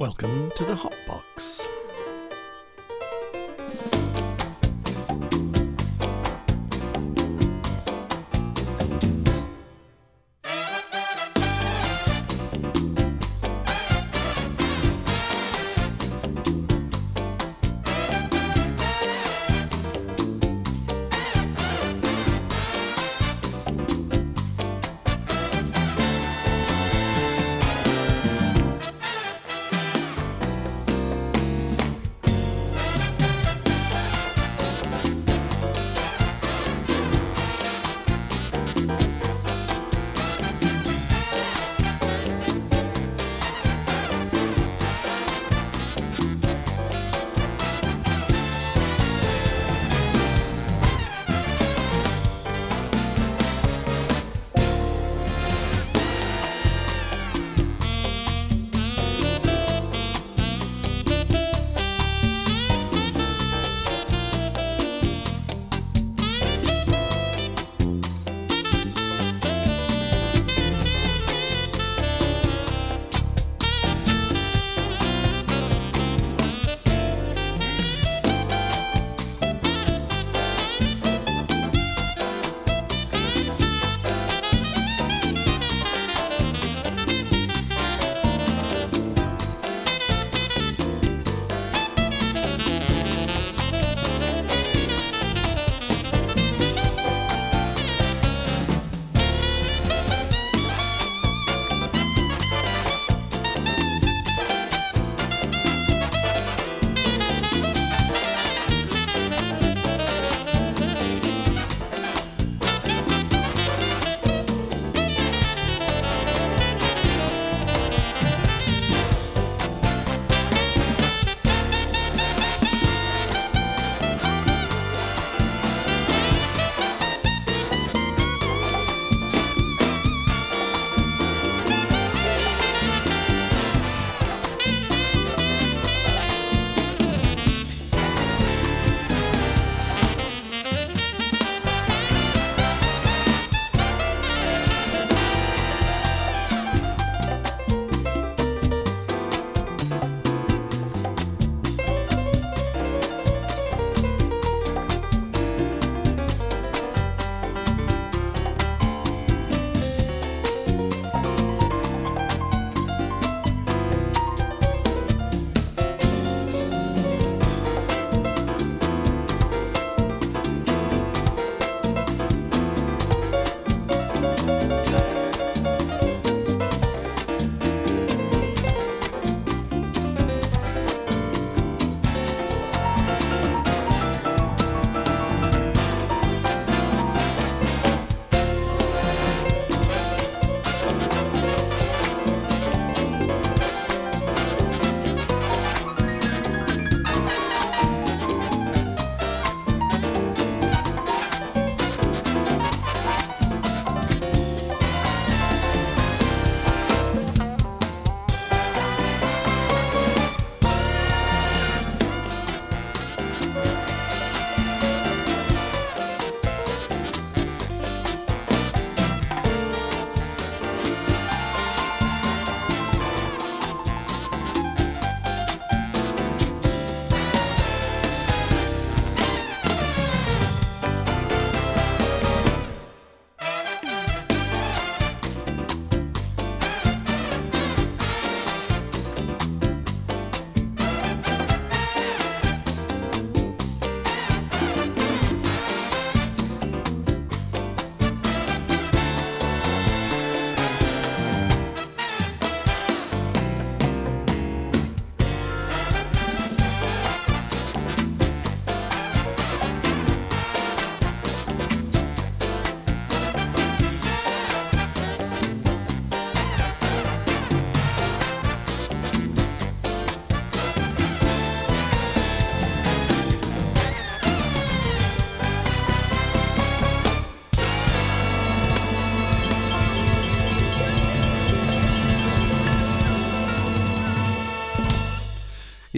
Welcome to the Hot Box.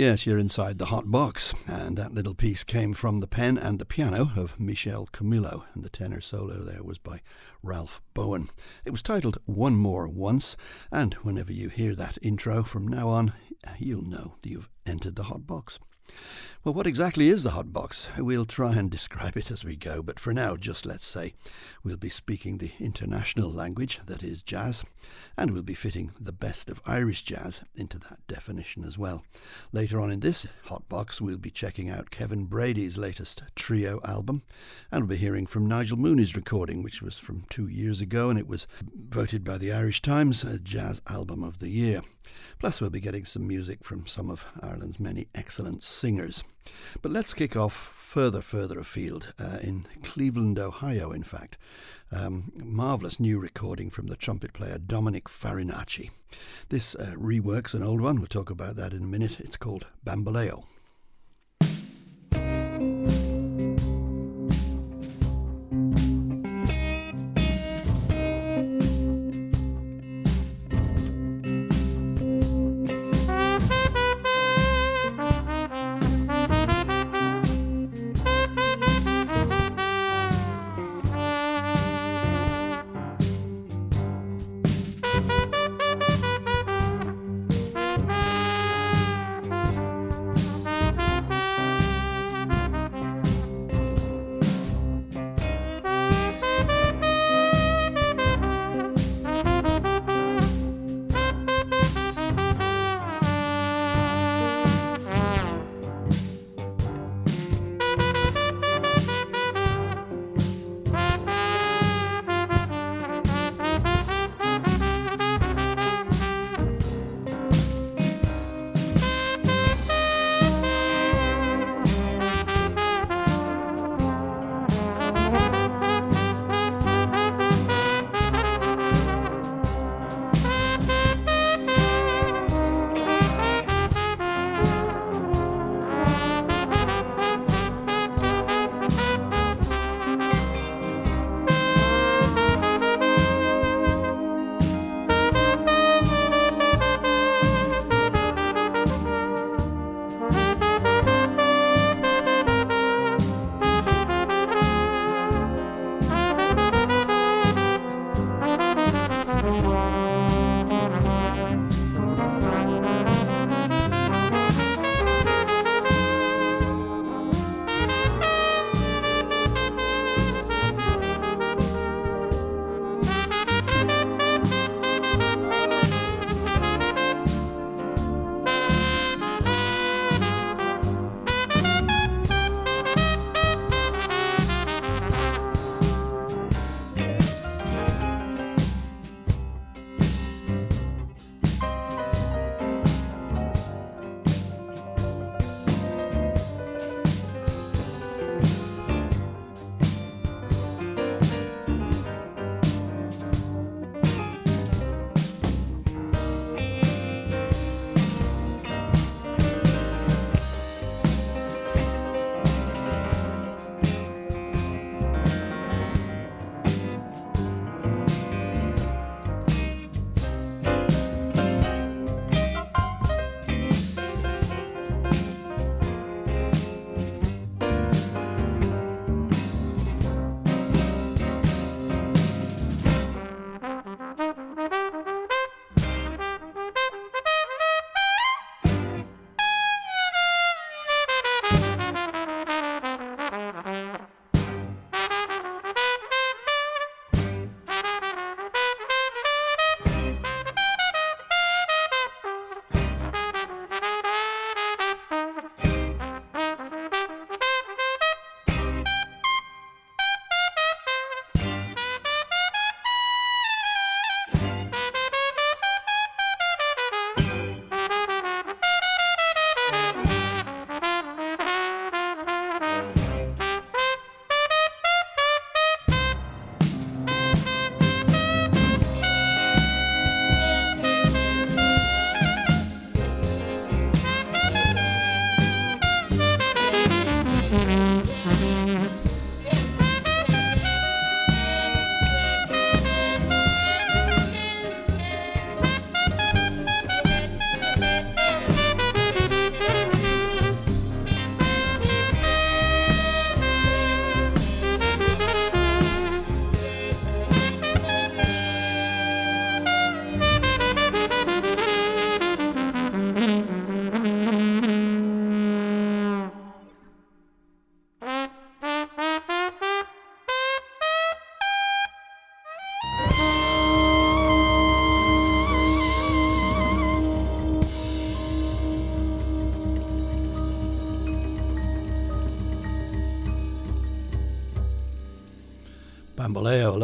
Yes, you're inside the hot box, and that little piece came from the pen and the piano of Michel Camilo, and the tenor solo there was by Ralph Bowen. It was titled One More Once, and whenever you hear that intro from now on, you'll know that you've entered the hot box. Well, what exactly is the hot box? We'll try and describe it as we go, but for now, just let's say we'll be speaking the international language that is jazz, and we'll be fitting the best of Irish jazz into that definition as well. Later on in this hot box, we'll be checking out Kevin Brady's latest trio album, and we'll be hearing from Nigel Mooney's recording, which was from two years ago, and it was voted by the Irish Times as Jazz Album of the Year. Plus, we'll be getting some music from some of Ireland's many excellent singers. But let's kick off further, further afield uh, in Cleveland, Ohio, in fact. Um, marvellous new recording from the trumpet player Dominick Farinacci. This uh, reworks an old one, we'll talk about that in a minute. It's called Bamboleo.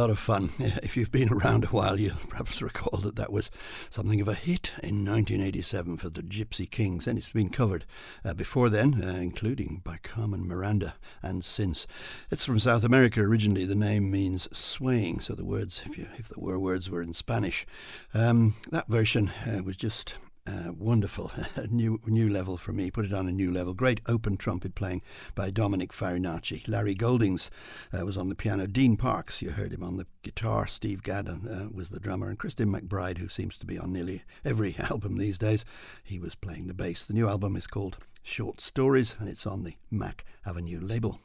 Lot of fun. If you've been around a while, you'll perhaps recall that that was something of a hit in 1987 for the Gypsy Kings, and it's been covered uh, before then, uh, including by Carmen Miranda, and since. It's from South America originally. The name means swaying, so the words, if, you, if the were words were in Spanish, um, that version uh, was just wonderful, new new level for me. Put it on a new level. Great open trumpet playing by Dominick Farinacci. Larry Goldings uh, was on the piano. Dean Parks, you heard him on the guitar. Steve Gaddon uh, was the drummer, and Christian McBride, who seems to be on nearly every album these days, he was playing the bass. The new album is called Short Stories, and it's on the Mack Avenue label.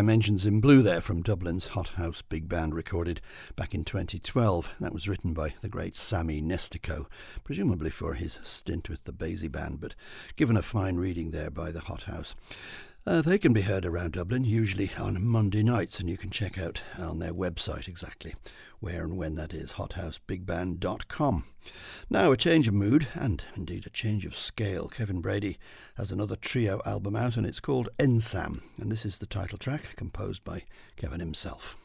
Dimensions in Blue there from Dublin's Hot House Big Band, recorded back in 2012. That was written by the great Sammy Nestico, presumably for his stint with the Basie Band, but given a fine reading there by the Hot House. Uh, they can be heard around Dublin, usually on Monday nights, and you can check out on their website exactly where and when that is, hothousebigband.com. Now, a change of mood, and indeed a change of scale. Kevin Brady has another trio album out, and it's called Ensam, and this is the title track, composed by Kevin himself.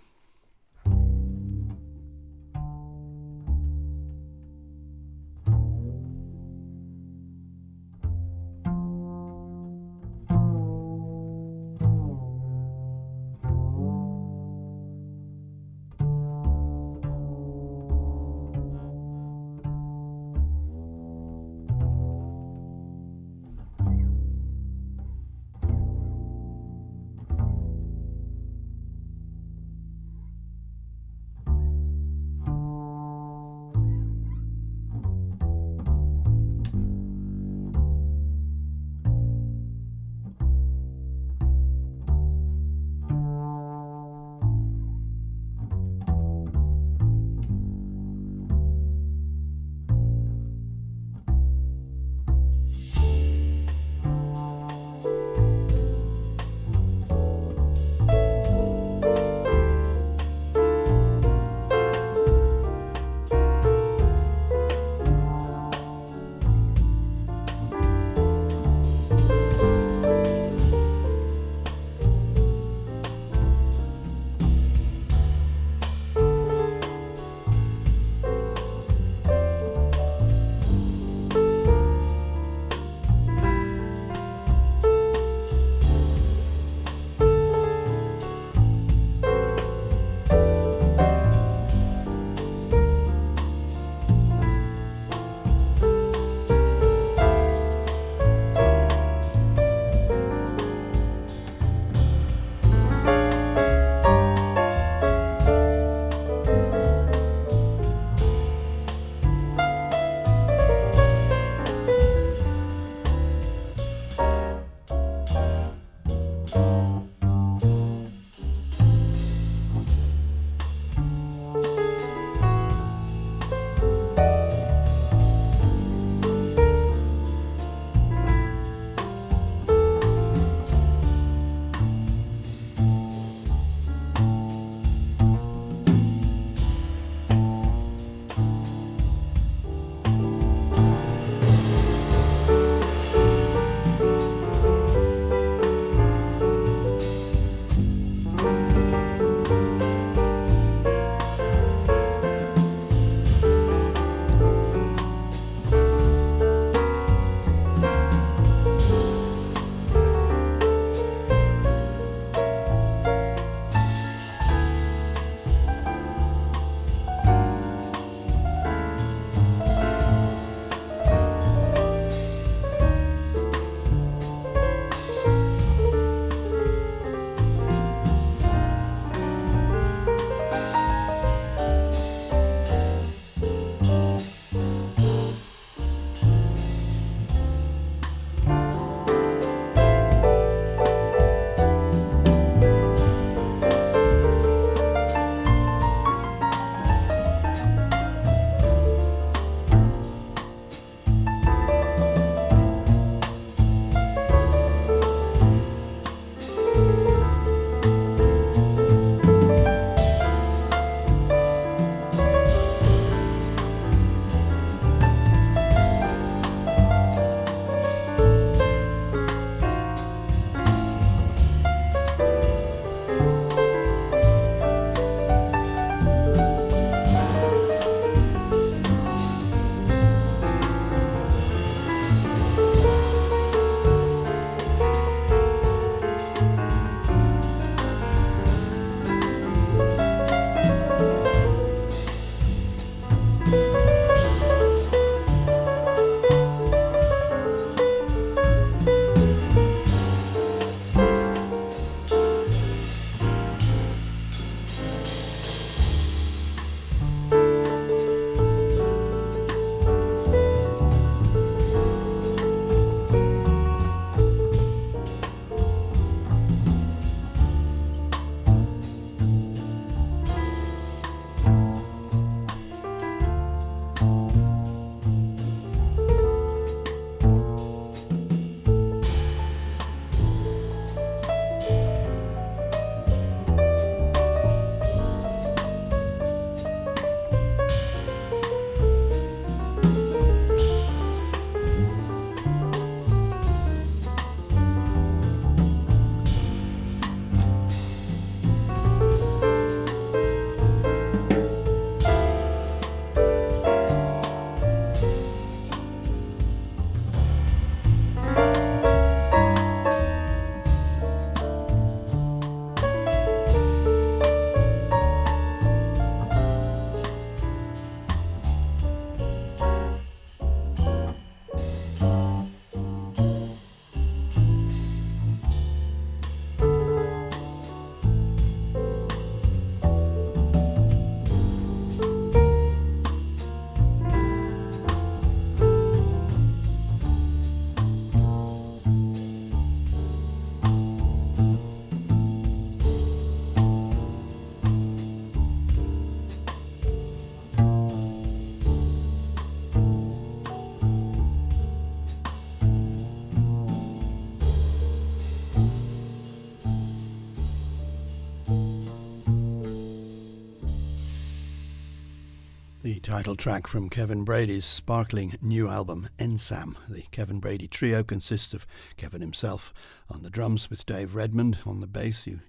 Title track from Kevin Brady's sparkling new album, Ensam. The Kevin Brady trio consists of Kevin himself on the drums with Dave Redmond on the bass. You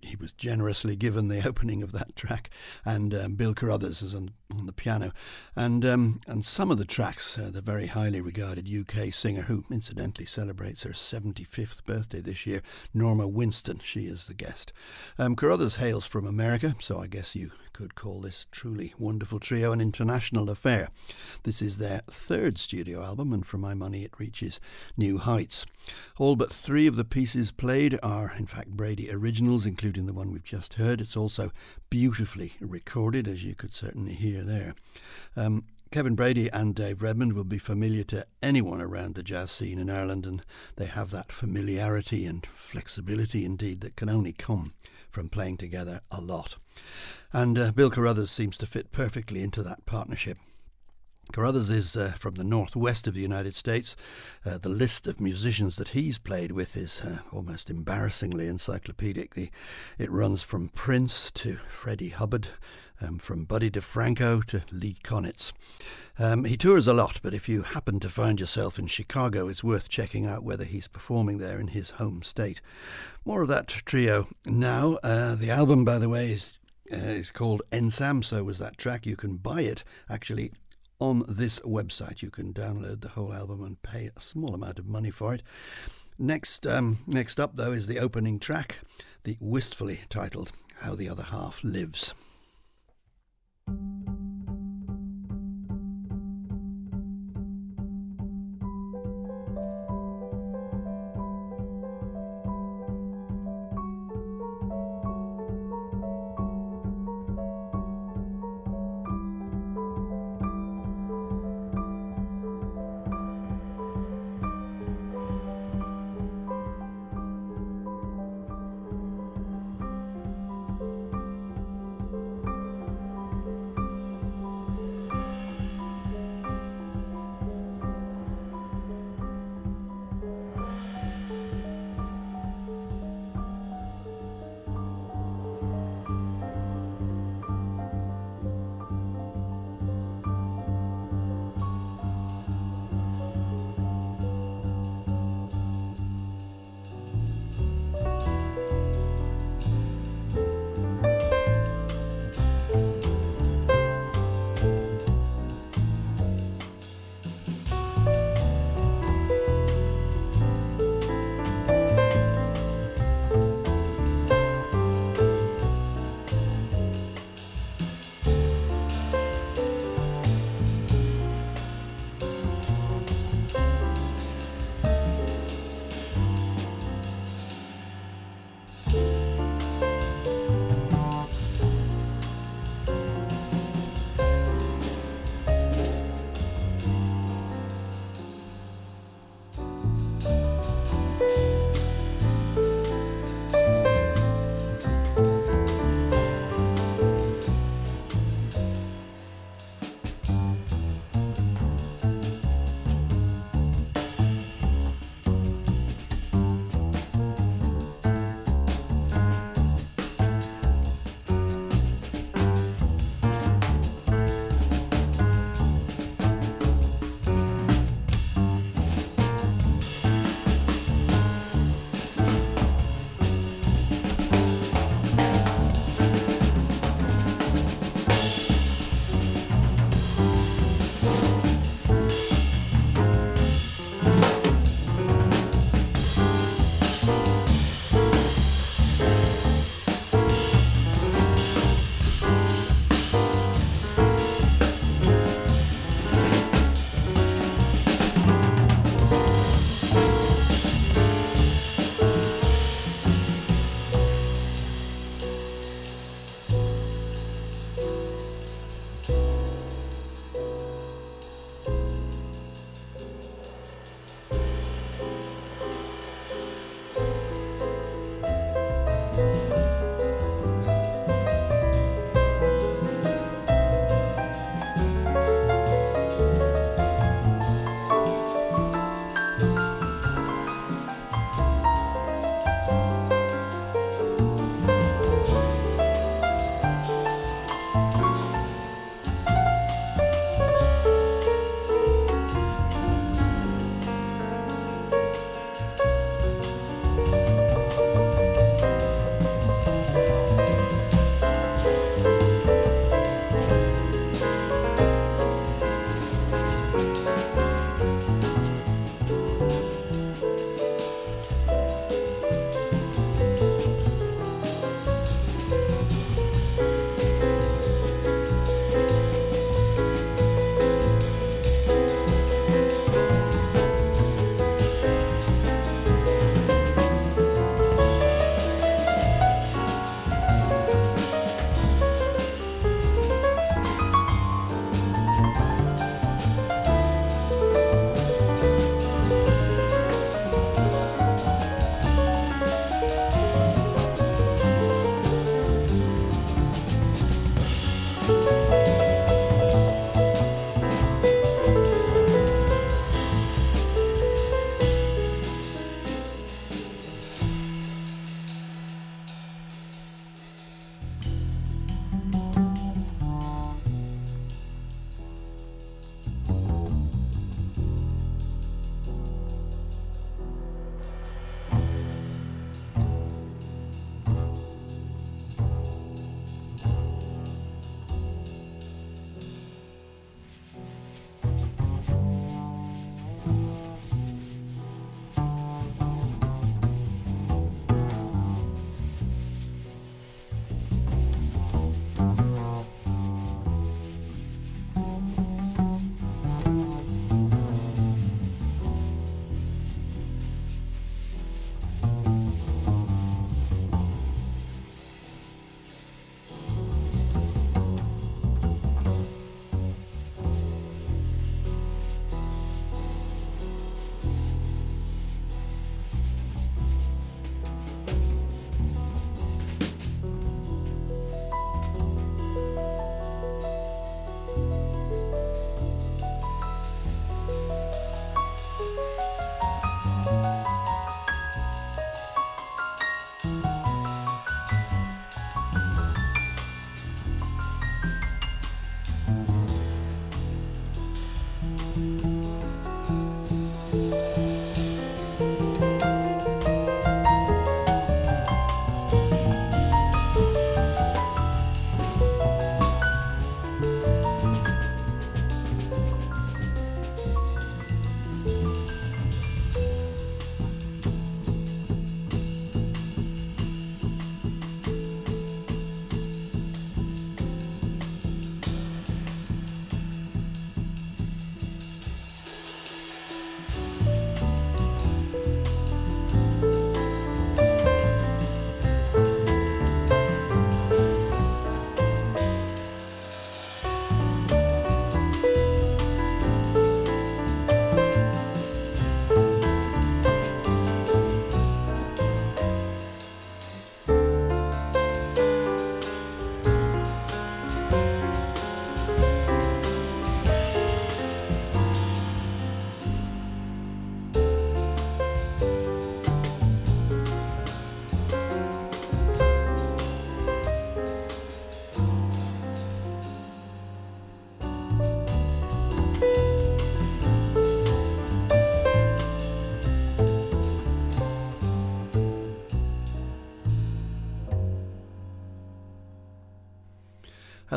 he was generously given the opening of that track, and um, Bill Carrothers is on, on the piano, and um, and some of the tracks, uh, the very highly regarded UK singer who incidentally celebrates her 75th birthday this year, Norma Winstone. she is the guest. Um, Carrothers hails from America, so I guess you could call this truly wonderful trio an international affair. This is their third studio album, and for my money, it reaches new heights. All but three of the pieces played are, in fact, Brady originals, including the one we've just heard. It's also beautifully recorded, as you could certainly hear there. Um, Kevin Brady and Dave Redmond will be familiar to anyone around the jazz scene in Ireland, and they have that familiarity and flexibility indeed that can only come from playing together a lot. And uh, Bill Carrothers seems to fit perfectly into that partnership. Carrothers is uh, from the northwest of the United States. Uh, the list of musicians that he's played with is uh, almost embarrassingly encyclopedic. The, it runs from Prince to Freddie Hubbard, um, from Buddy DeFranco to Lee Konitz. Um, he tours a lot, but if you happen to find yourself in Chicago, it's worth checking out whether he's performing there in his home state. More of that trio now. Uh, the album, by the way, is uh, is called Ensam, so was that track. You can buy it actually on this website. You can download the whole album and pay a small amount of money for it. Next, um, next up, though, is the opening track, the wistfully titled How the Other Half Lives.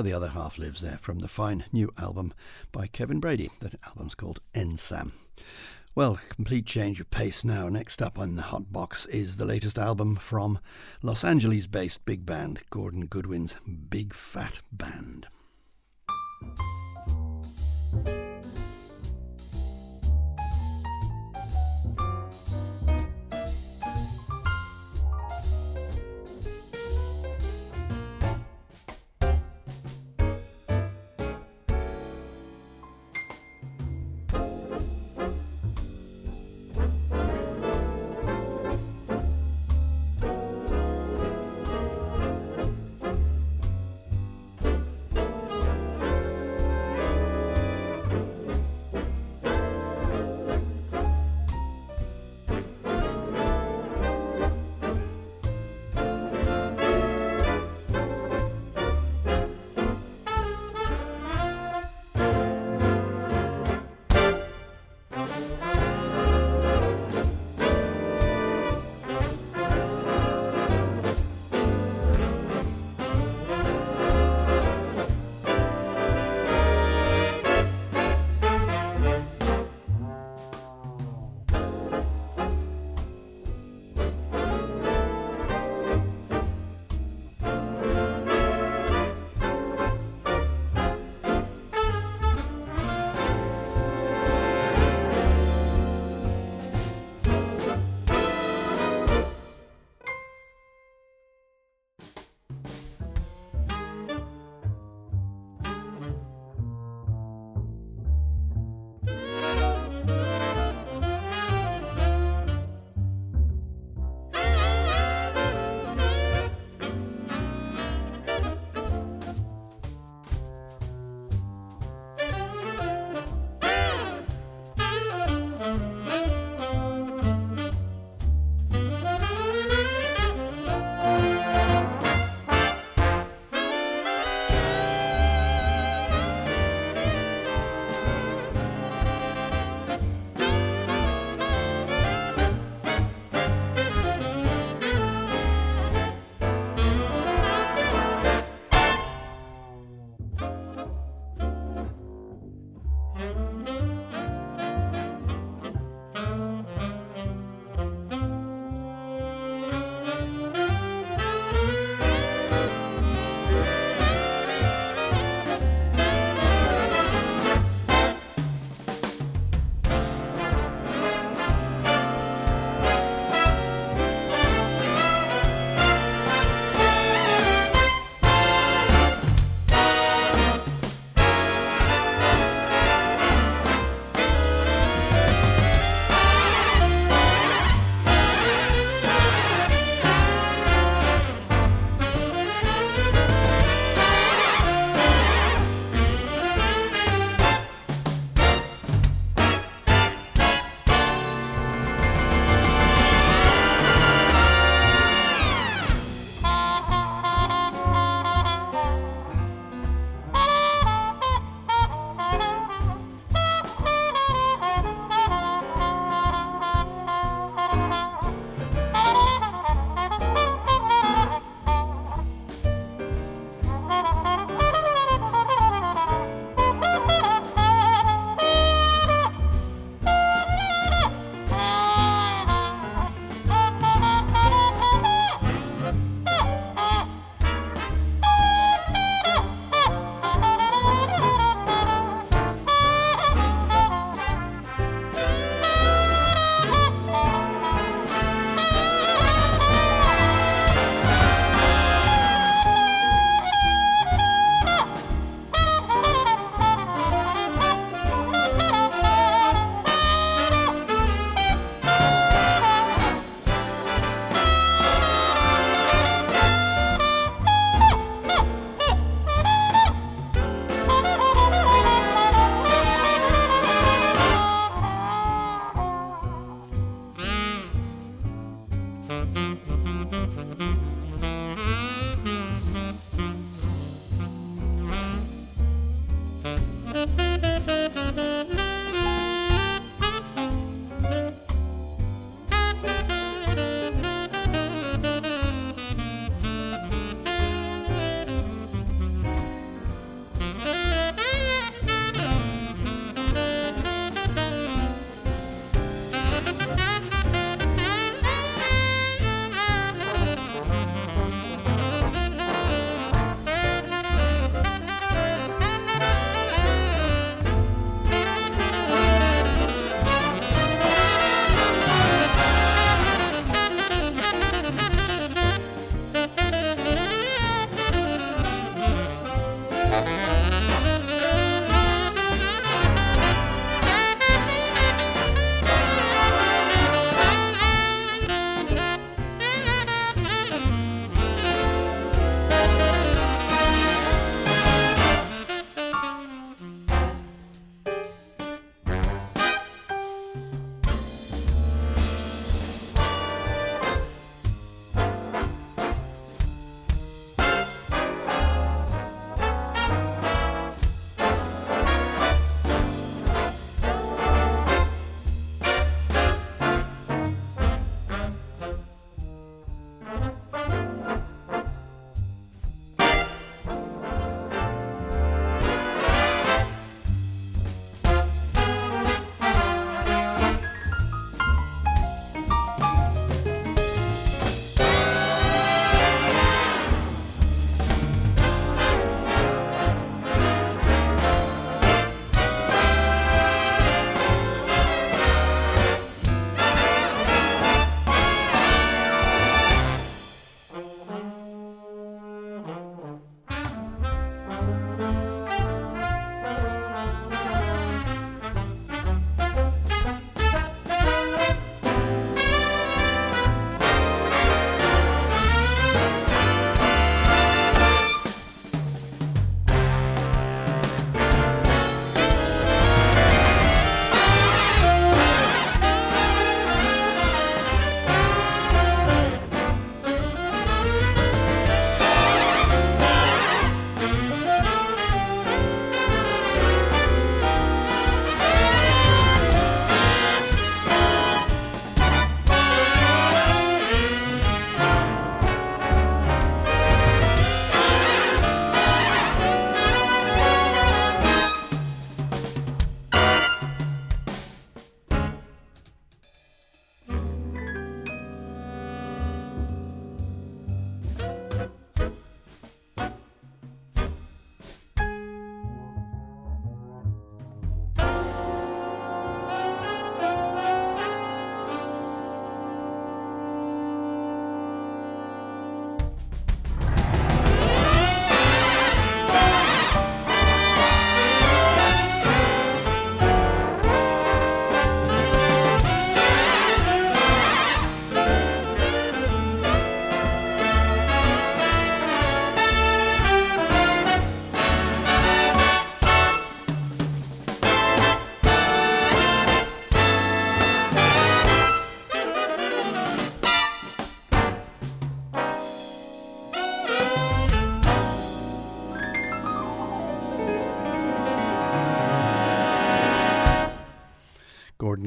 How the other half lives there from the fine new album by Kevin Brady. That album's called Ensam. Well, complete change of pace now. Next up on the Hot Box is the latest album from Los Angeles based big band Gordon Goodwin's Big Fat Band.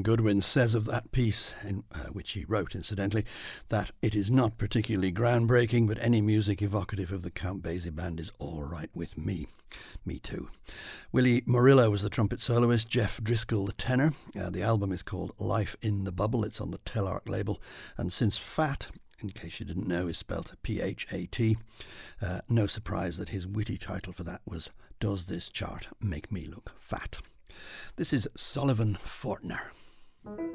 Goodwin says of that piece, in, uh, which he wrote incidentally, that it is not particularly groundbreaking, but any music evocative of the Count Basie band is all right with me. Me too. Willie Murillo was the trumpet soloist, Jeff Driscoll the tenor. Uh, the album is called Life in the Bubble, it's on the Telarc label, and since Fat in case you didn't know, is spelt P H A T. Uh, no surprise that his witty title for that was Does This Chart Make Me Look Fat? This is Sullivan Fortner. Thank you.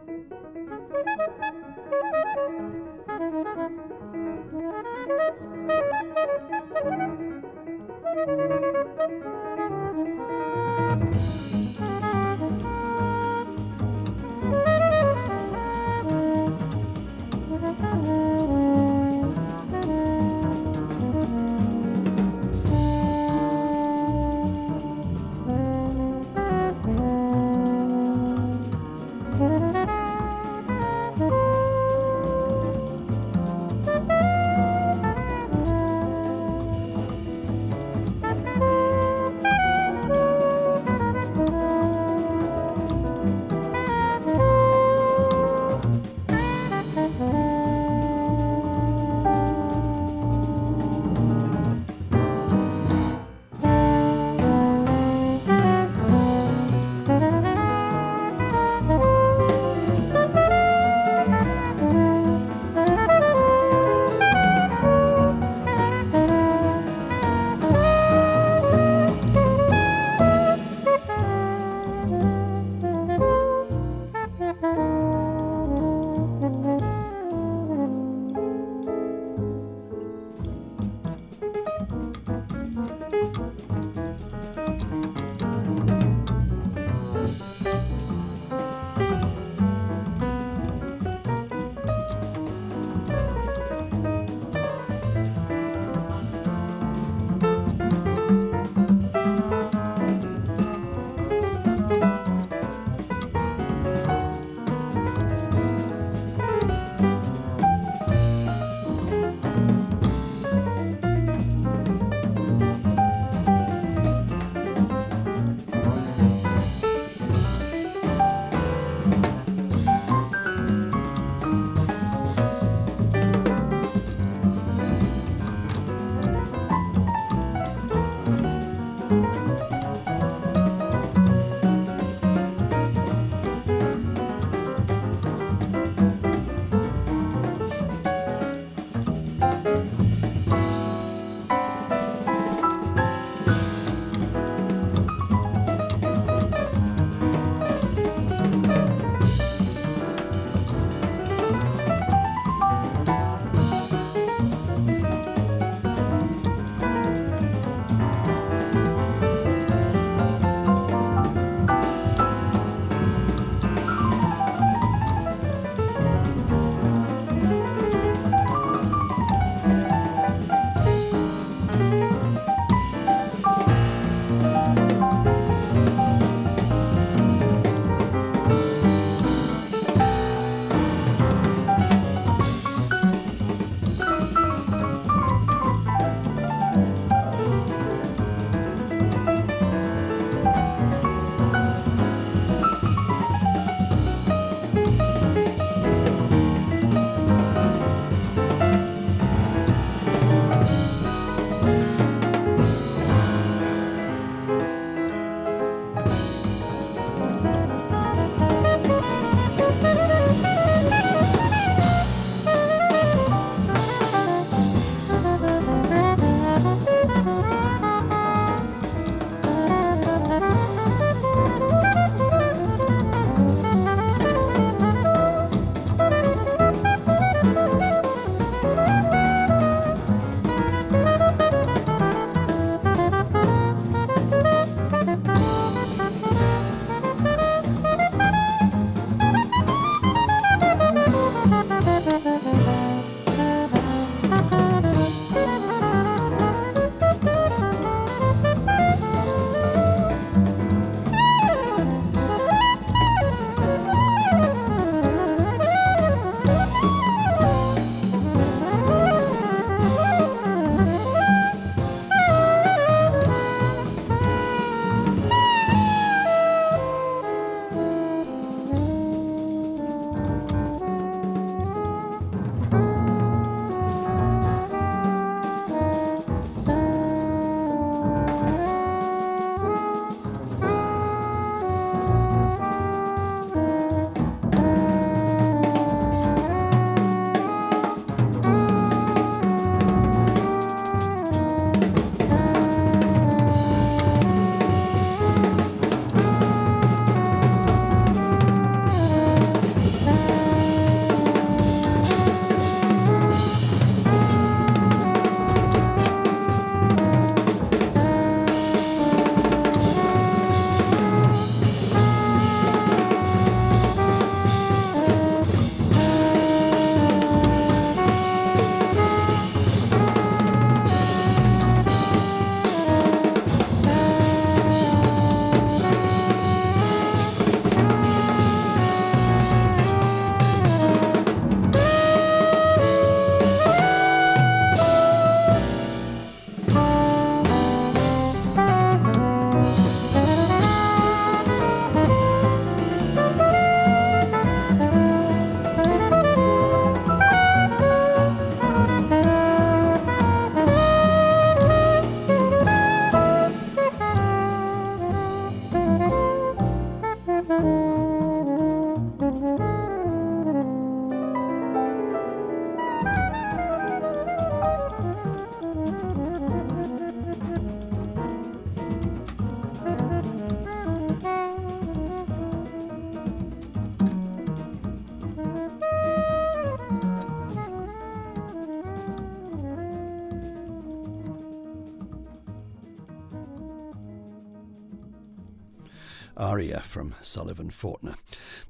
Sullivan Fortner.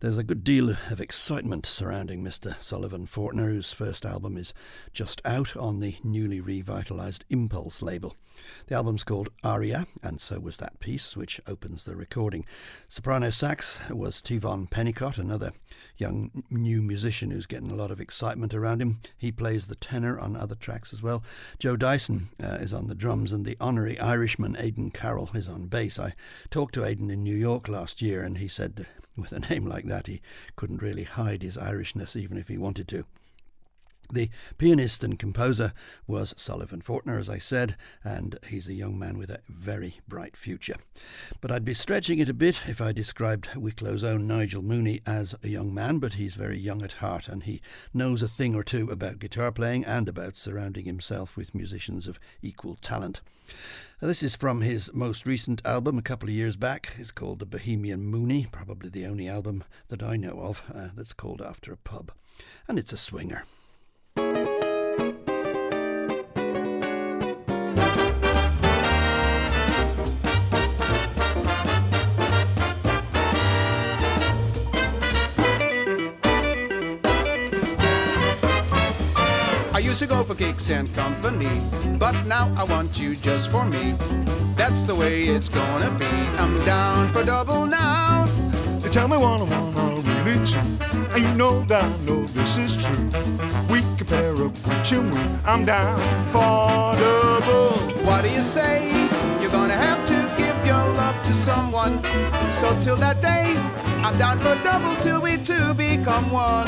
There's a good deal of excitement surrounding Mr. Sullivan Fortner, whose first album is just out on the newly revitalised Impulse label. The album's called Aria, and so was that piece, which opens the recording. Soprano sax was Tivon Pennicott, another young new musician who's getting a lot of excitement around him. He plays the tenor on other tracks as well. Joe Dyson uh, is on the drums, and the honorary Irishman Aidan Carroll is on bass. I talked to Aidan in New York last year, and he said with a name like that, he couldn't really hide his Irishness even if he wanted to. The pianist and composer was Sullivan Fortner, as I said, and he's a young man with a very bright future. But I'd be stretching it a bit if I described Wicklow's own Nigel Mooney as a young man, but he's very young at heart and he knows a thing or two about guitar playing and about surrounding himself with musicians of equal talent. This is from his most recent album a couple of years back. It's called The Bohemian Mooney, probably the only album that I know of uh, that's called after a pub. And it's a swinger. I used to go for gigs and company, but now I want you just for me. That's the way it's gonna be. I'm down for double now. You tell me one on one are really two, and you know that I know this is true. We can pair up, and. I'm down for double. What do you say? You're gonna have to give your love to someone. So till that day, I'm down for double till we two become one.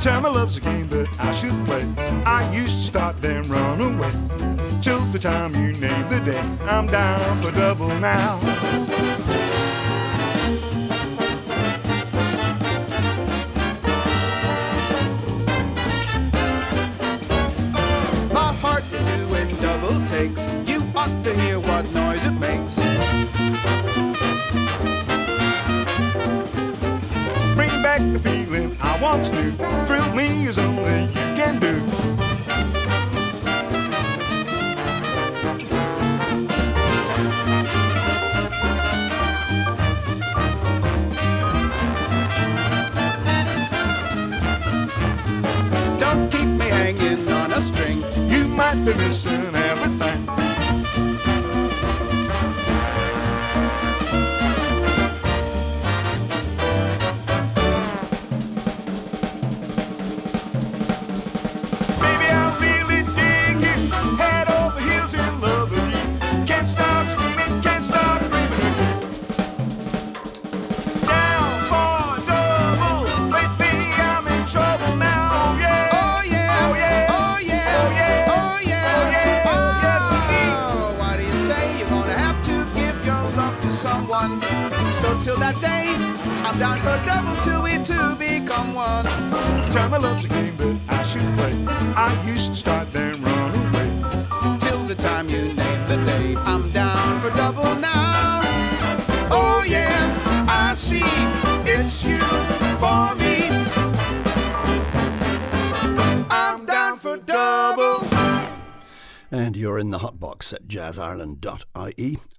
Tell me love's a game that I should play. I used to start then run away. Till the time you name the day, I'm down for double now. Double. You ought to hear what noise it makes. Bring back the feeling I once knew. Thrill me as only you can do. Might be missing everything.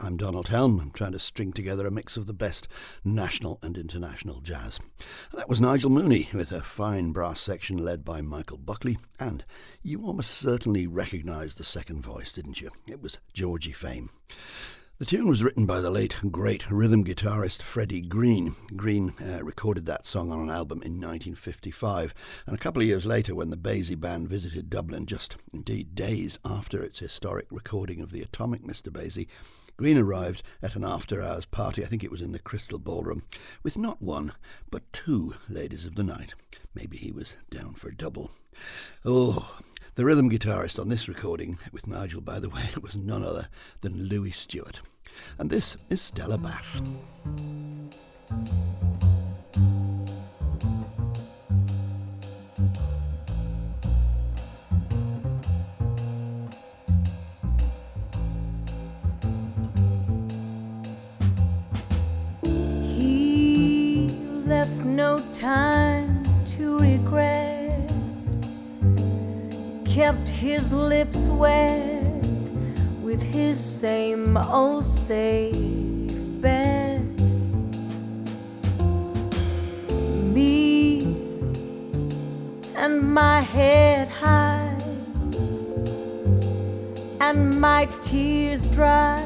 I'm Donald Helm. I'm trying to string together a mix of the best national and international jazz. And that was Nigel Mooney with a fine brass section led by Michael Buckley. And you almost certainly recognised the second voice, didn't you? It was Georgie Fame. The tune was written by the late great rhythm guitarist Freddie Green. Green uh, recorded that song on an album in 1955, and a couple of years later, when the Basie Band visited Dublin, just indeed days after its historic recording of the Atomic Mr. Basie, Green arrived at an after hours party, I think it was in the Crystal Ballroom, with not one, but two ladies of the night. Maybe he was down for double. Oh, the rhythm guitarist on this recording with Nigel, by the way, was none other than Louis Stewart. And this is Stella Bass. He left no time kept his lips wet with his same old safe bed. Me and my head high, and my tears dry,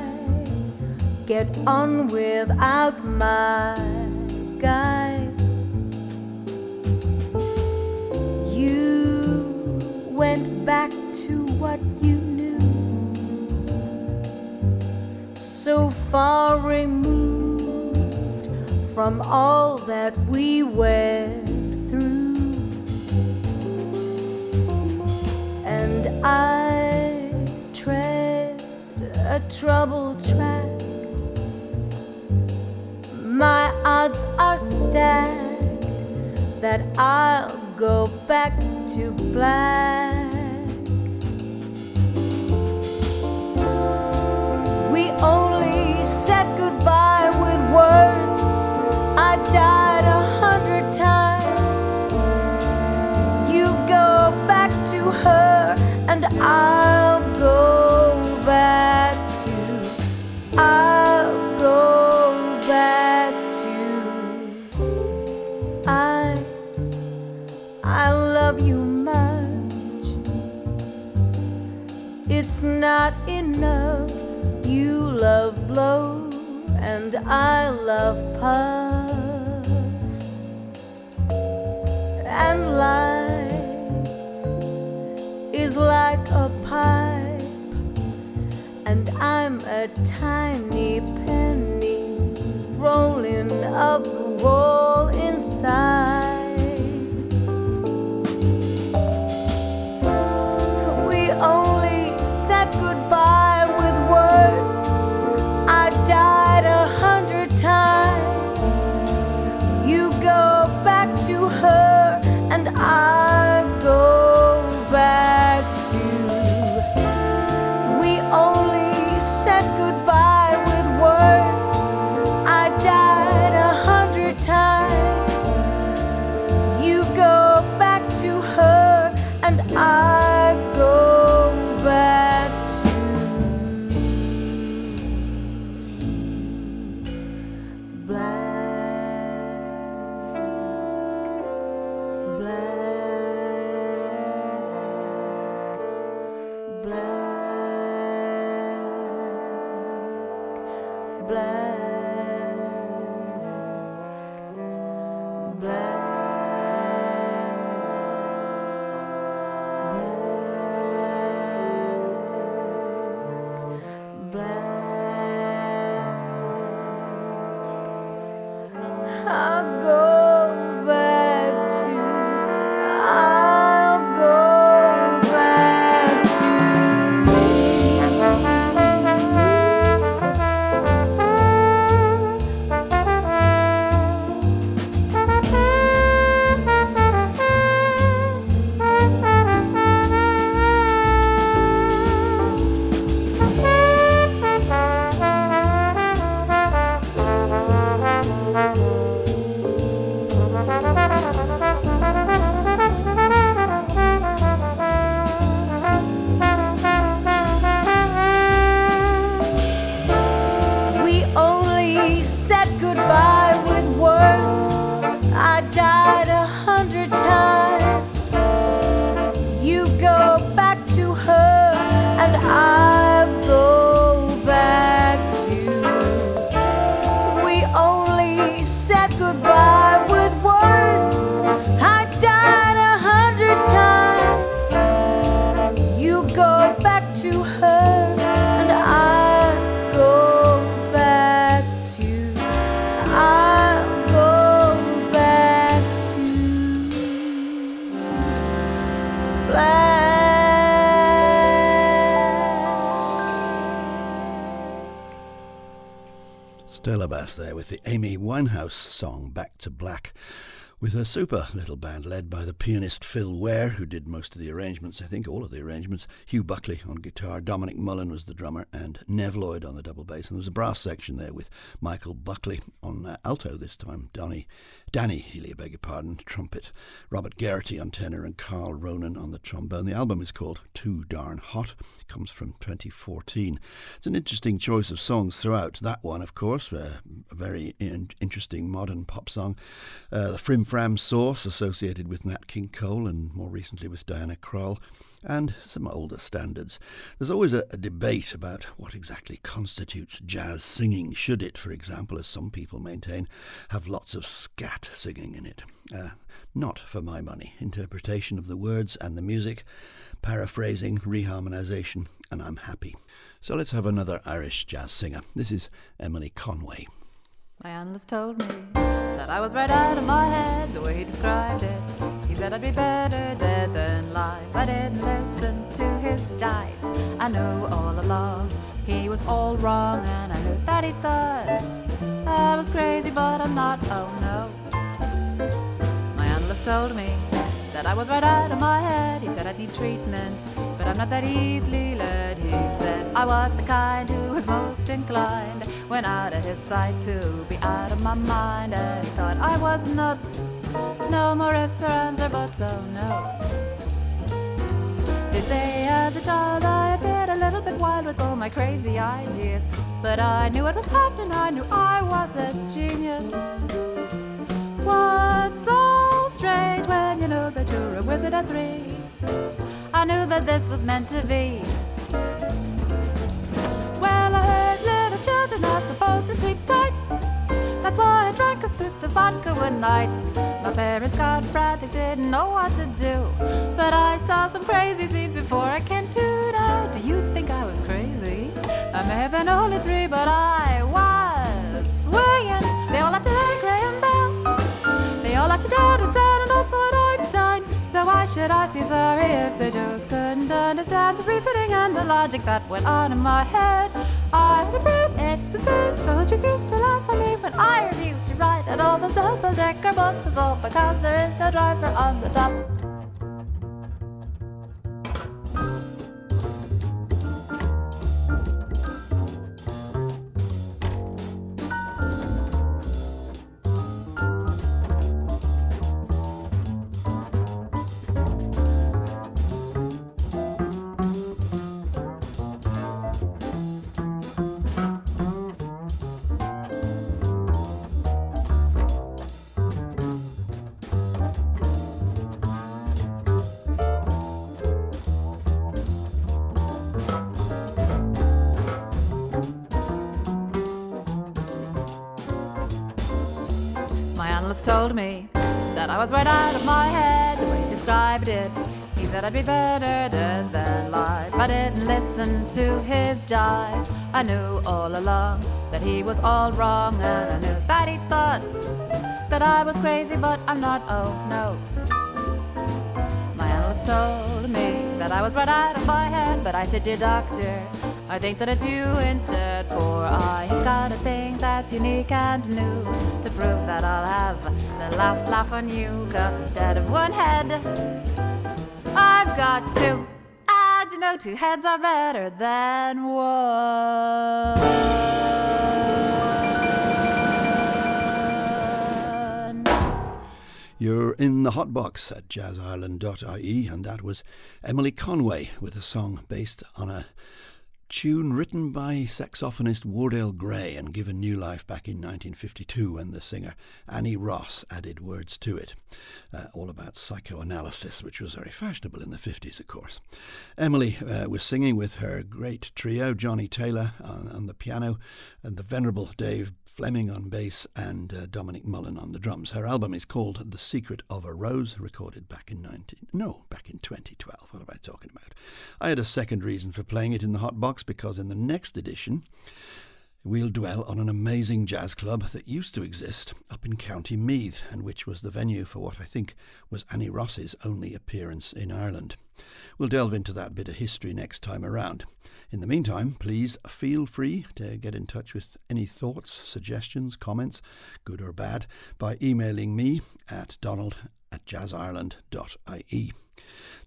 get on without my. From all that we went through. And I tread a troubled track. My odds are stacked that I'll go back to black. I love puff. And life is like a pipe, and I'm a tiny penny rolling up the wall inside. Winehouse song Back to Black. With a super little band led by the pianist Phil Ware, who did most of the arrangements, I think all of the arrangements. Hugh Buckley on guitar, Dominic Mullen was the drummer, and Nev Lloyd on the double bass. And there was a brass section there with Michael Buckley on uh, alto this time, Donny, Danny Healy, I beg your pardon, trumpet, Robert Geraghty on tenor, and Carl Ronan on the trombone. The album is called Too Darn Hot, it comes from 2014. It's an interesting choice of songs throughout. That one, of course, uh, a very in- interesting modern pop song. Uh, the Frim Fram sauce associated with Nat King Cole and more recently with Diana Krall, and some older standards. There's always a, a, debate about what exactly constitutes jazz singing. Should it, for example, as some people maintain, have lots of scat singing in it? Uh, not for my money. Interpretation of the words and the music, paraphrasing, reharmonization, and I'm happy. So let's have another Irish jazz singer. This is Emily Conway. My analyst told me that I was right out of my head the way he described it. He said I'd be better dead than live. I didn't listen to his jive. I knew all along he was all wrong, and I knew that he thought I was crazy, but I'm not. Oh no. My analyst told me that I was right out of my head. He said I'd need treatment, but I'm not that easily led. He said I was the kind who was most inclined went out of his sight to be out of my mind. And he thought I was nuts. No more ifs or ands or buts, oh no. They say as a child I appeared a little bit wild with all my crazy ideas. But I knew what was happening, I knew I was a genius. What's so strange when you know that you're a wizard at three? I knew that this was meant to be. Well, I heard little children are supposed to sleep tight. That's why I drank a fifth of vodka one night. My parents got frantic, didn't know what to do. But I saw some crazy scenes before I came to now. Do you think I was crazy? I may have been only three, but I was swinging. They all have to Graham Bell. They all have to Edison and also at. So why should I feel sorry if they just couldn't understand the reasoning and the logic that went on in my head? I had a brain, it's insane. Soldiers used to laugh at me when I refused to ride at all the double decker buses, all because there is no driver on the top. Told me that I was right out of my head the way he described it. He said I'd be better dead than live. I didn't listen to his jive. I knew all along that he was all wrong, and I knew that he thought that I was crazy, but I'm not. Oh no. My analyst told me that I was right out of my head, but I said, dear doctor. I think that it's you instead, for I have got a thing that's unique and new to prove that I'll have the last laugh on you. Cause instead of one head, I've got two. And you know, two heads are better than one. You're in the hot box at jazzireland.ie, and that was Emily Conway with a song based on a tune written by saxophonist Wardell Gray and given new life back in 1952 when the singer Annie Ross added words to it. Uh, all about psychoanalysis, which was very fashionable in the 50s, of course. Emily uh, was singing with her great trio, Johnny Taylor on, on the piano and the venerable Dave Fleming on bass and uh, Dominic Mullen on the drums. Her album is called The Secret of a Rose, recorded back in 19 no, back in 2012. What am I talking about? I had a second reason for playing it in the hot box because in the next edition we'll dwell on an amazing jazz club that used to exist up in County Meath and which was the venue for what I think was Annie Ross's only appearance in Ireland. We'll delve into that bit of history next time around. In the meantime, please feel free to get in touch with any thoughts, suggestions, comments, good or bad, by emailing me at donald at jazzireland.ie.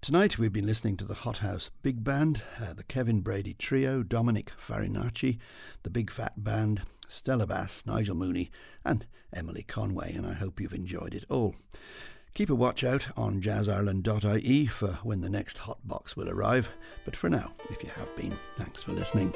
Tonight we've been listening to the Hothouse Big Band, uh, the Kevin Brady Trio, Dominick Farinacci, the Big Phat Band, Stella Bass, Nigel Mooney, and Emily Conway, and I hope you've enjoyed it all. Keep a watch out on jazzireland.ie for when the next hot box will arrive, but for now, if you have been, thanks for listening.